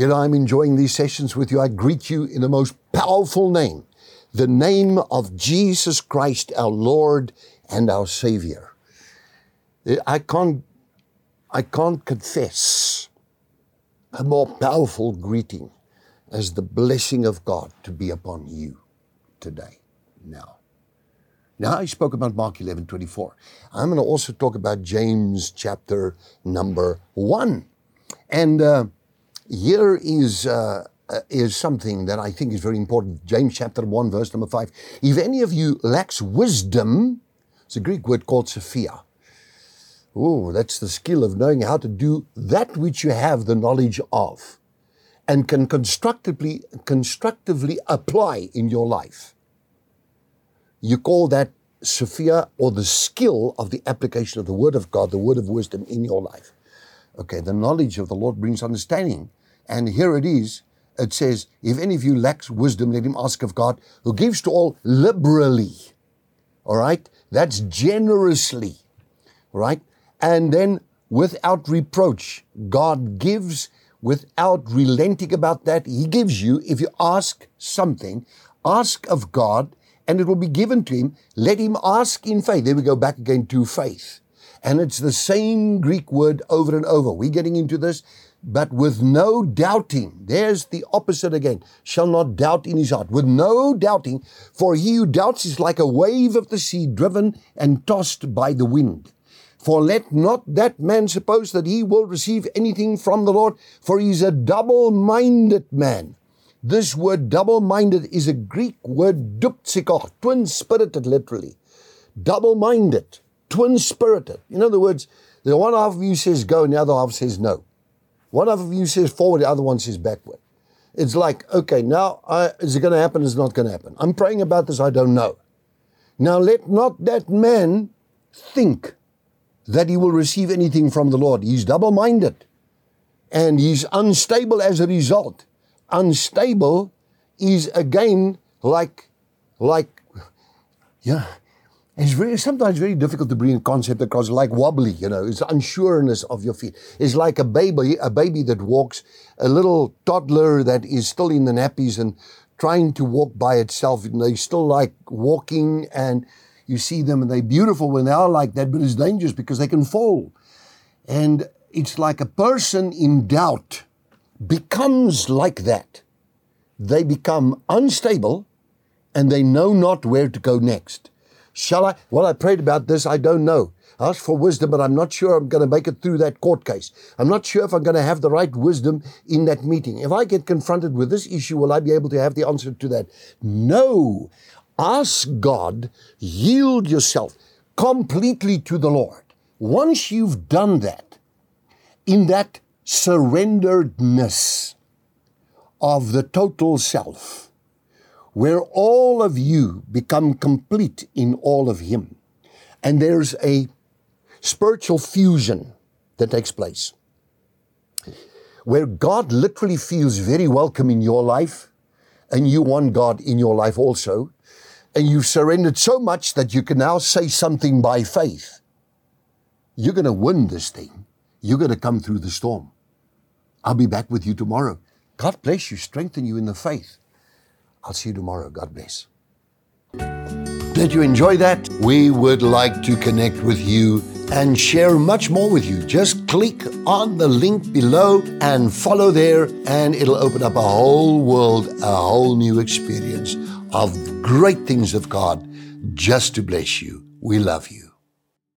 You know, I'm enjoying these sessions with you. I greet you in the most powerful name, the name of Jesus Christ, our Lord and our Savior. I can't, I can't confess a more powerful greeting as the blessing of God to be upon you today, now. Now, I spoke about Mark 11 24. I'm going to also talk about James chapter number one. And, uh, here is, uh, uh, is something that I think is very important. James chapter 1, verse number 5. If any of you lacks wisdom, it's a Greek word called Sophia. Oh, that's the skill of knowing how to do that which you have the knowledge of and can constructively, constructively apply in your life. You call that Sophia or the skill of the application of the word of God, the word of wisdom in your life. Okay, the knowledge of the Lord brings understanding. And here it is. It says, If any of you lacks wisdom, let him ask of God, who gives to all liberally. All right? That's generously. Right? And then without reproach. God gives without relenting about that. He gives you, if you ask something, ask of God and it will be given to him. Let him ask in faith. There we go back again to faith. And it's the same Greek word over and over. We're getting into this but with no doubting. There's the opposite again. Shall not doubt in his heart. With no doubting, for he who doubts is like a wave of the sea driven and tossed by the wind. For let not that man suppose that he will receive anything from the Lord, for he is a double minded man. This word double minded is a Greek word dupsikos, twin spirited literally. Double minded, twin spirited. In other words, the one half of you says go and the other half says no. One of you says forward, the other one says backward. It's like, okay, now uh, is it going to happen? Is not going to happen? I'm praying about this. I don't know. Now let not that man think that he will receive anything from the Lord. He's double minded and he's unstable as a result. Unstable is again like, like, yeah, it's very, sometimes very difficult to bring a concept across, like wobbly, you know, it's unsureness of your feet. It's like a baby, a baby that walks, a little toddler that is still in the nappies and trying to walk by itself. And they still like walking and you see them and they're beautiful when they are like that, but it's dangerous because they can fall. And it's like a person in doubt becomes like that. They become unstable and they know not where to go next. Shall I? Well, I prayed about this. I don't know. I asked for wisdom, but I'm not sure I'm going to make it through that court case. I'm not sure if I'm going to have the right wisdom in that meeting. If I get confronted with this issue, will I be able to have the answer to that? No. Ask God, yield yourself completely to the Lord. Once you've done that, in that surrenderedness of the total self, where all of you become complete in all of Him. And there's a spiritual fusion that takes place where God literally feels very welcome in your life and you want God in your life also. And you've surrendered so much that you can now say something by faith. You're going to win this thing. You're going to come through the storm. I'll be back with you tomorrow. God bless you, strengthen you in the faith. I'll see you tomorrow. God bless. Did you enjoy that? We would like to connect with you and share much more with you. Just click on the link below and follow there, and it'll open up a whole world, a whole new experience of great things of God just to bless you. We love you.